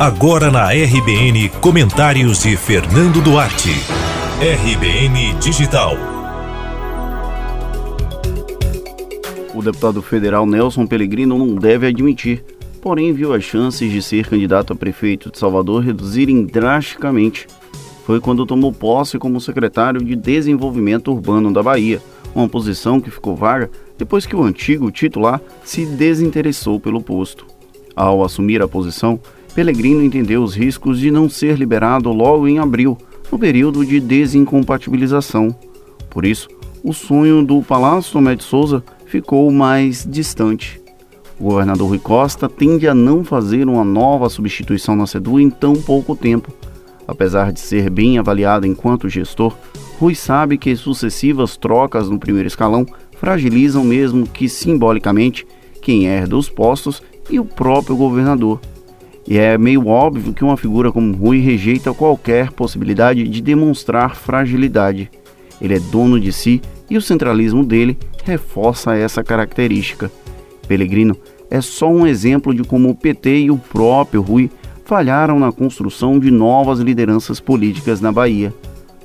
Agora na RBN, comentários de Fernando Duarte. RBN Digital. O deputado federal Nelson Pellegrino não deve admitir, porém viu as chances de ser candidato a prefeito de Salvador reduzirem drasticamente. Foi quando tomou posse como secretário de Desenvolvimento Urbano da Bahia, uma posição que ficou vaga depois que o antigo titular se desinteressou pelo posto. Ao assumir a posição, Pellegrino entendeu os riscos de não ser liberado logo em abril, no período de desincompatibilização. Por isso, o sonho do Palácio Tomé de Souza ficou mais distante. O governador Rui Costa tende a não fazer uma nova substituição na SEDU em tão pouco tempo. Apesar de ser bem avaliado enquanto gestor, Rui sabe que sucessivas trocas no primeiro escalão fragilizam mesmo que simbolicamente quem herda os postos e o próprio governador. E é meio óbvio que uma figura como Rui rejeita qualquer possibilidade de demonstrar fragilidade. Ele é dono de si e o centralismo dele reforça essa característica. Pellegrino é só um exemplo de como o PT e o próprio Rui falharam na construção de novas lideranças políticas na Bahia.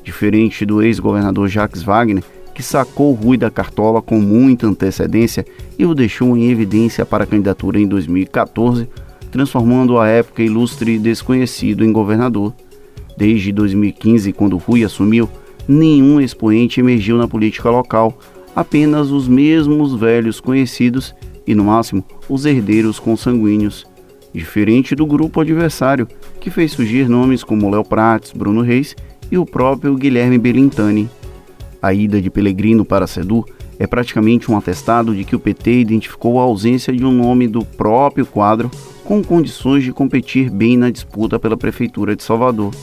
Diferente do ex-governador Jacques Wagner, que sacou Rui da cartola com muita antecedência e o deixou em evidência para a candidatura em 2014, transformando a época ilustre desconhecido em governador. Desde 2015, quando Rui assumiu, nenhum expoente emergiu na política local, apenas os mesmos velhos conhecidos e, no máximo, os herdeiros consanguíneos. Diferente do grupo adversário, que fez surgir nomes como Léo Prates, Bruno Reis e o próprio Guilherme Belintani. A ida de Pellegrino para SEDU é praticamente um atestado de que o PT identificou a ausência de um nome do próprio quadro com condições de competir bem na disputa pela Prefeitura de Salvador.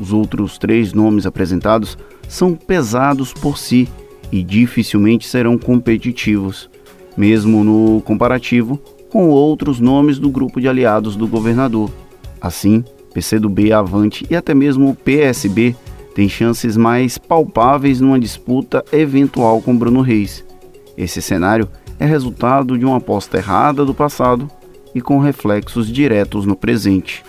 Os outros três nomes apresentados são pesados por si e dificilmente serão competitivos, mesmo no comparativo com outros nomes do grupo de aliados do governador. Assim, PCdoB, Avante e até mesmo o PSB têm chances mais palpáveis numa disputa eventual com Bruno Reis. Esse cenário é resultado de uma aposta errada do passado e com reflexos diretos no presente.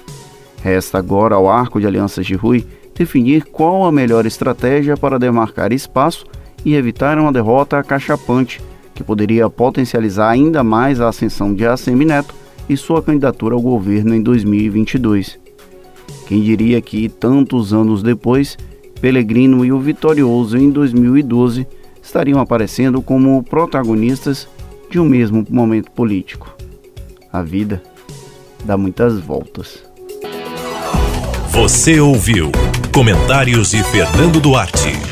Resta agora ao arco de alianças de Rui definir qual a melhor estratégia para demarcar espaço e evitar uma derrota acachapante que poderia potencializar ainda mais a ascensão de ACM Neto e sua candidatura ao governo em 2022. Quem diria que, tantos anos depois, Pellegrino e o Vitorioso em 2012 estariam aparecendo como protagonistas de um mesmo momento político. A vida dá muitas voltas. Você ouviu Comentários de Fernando Duarte.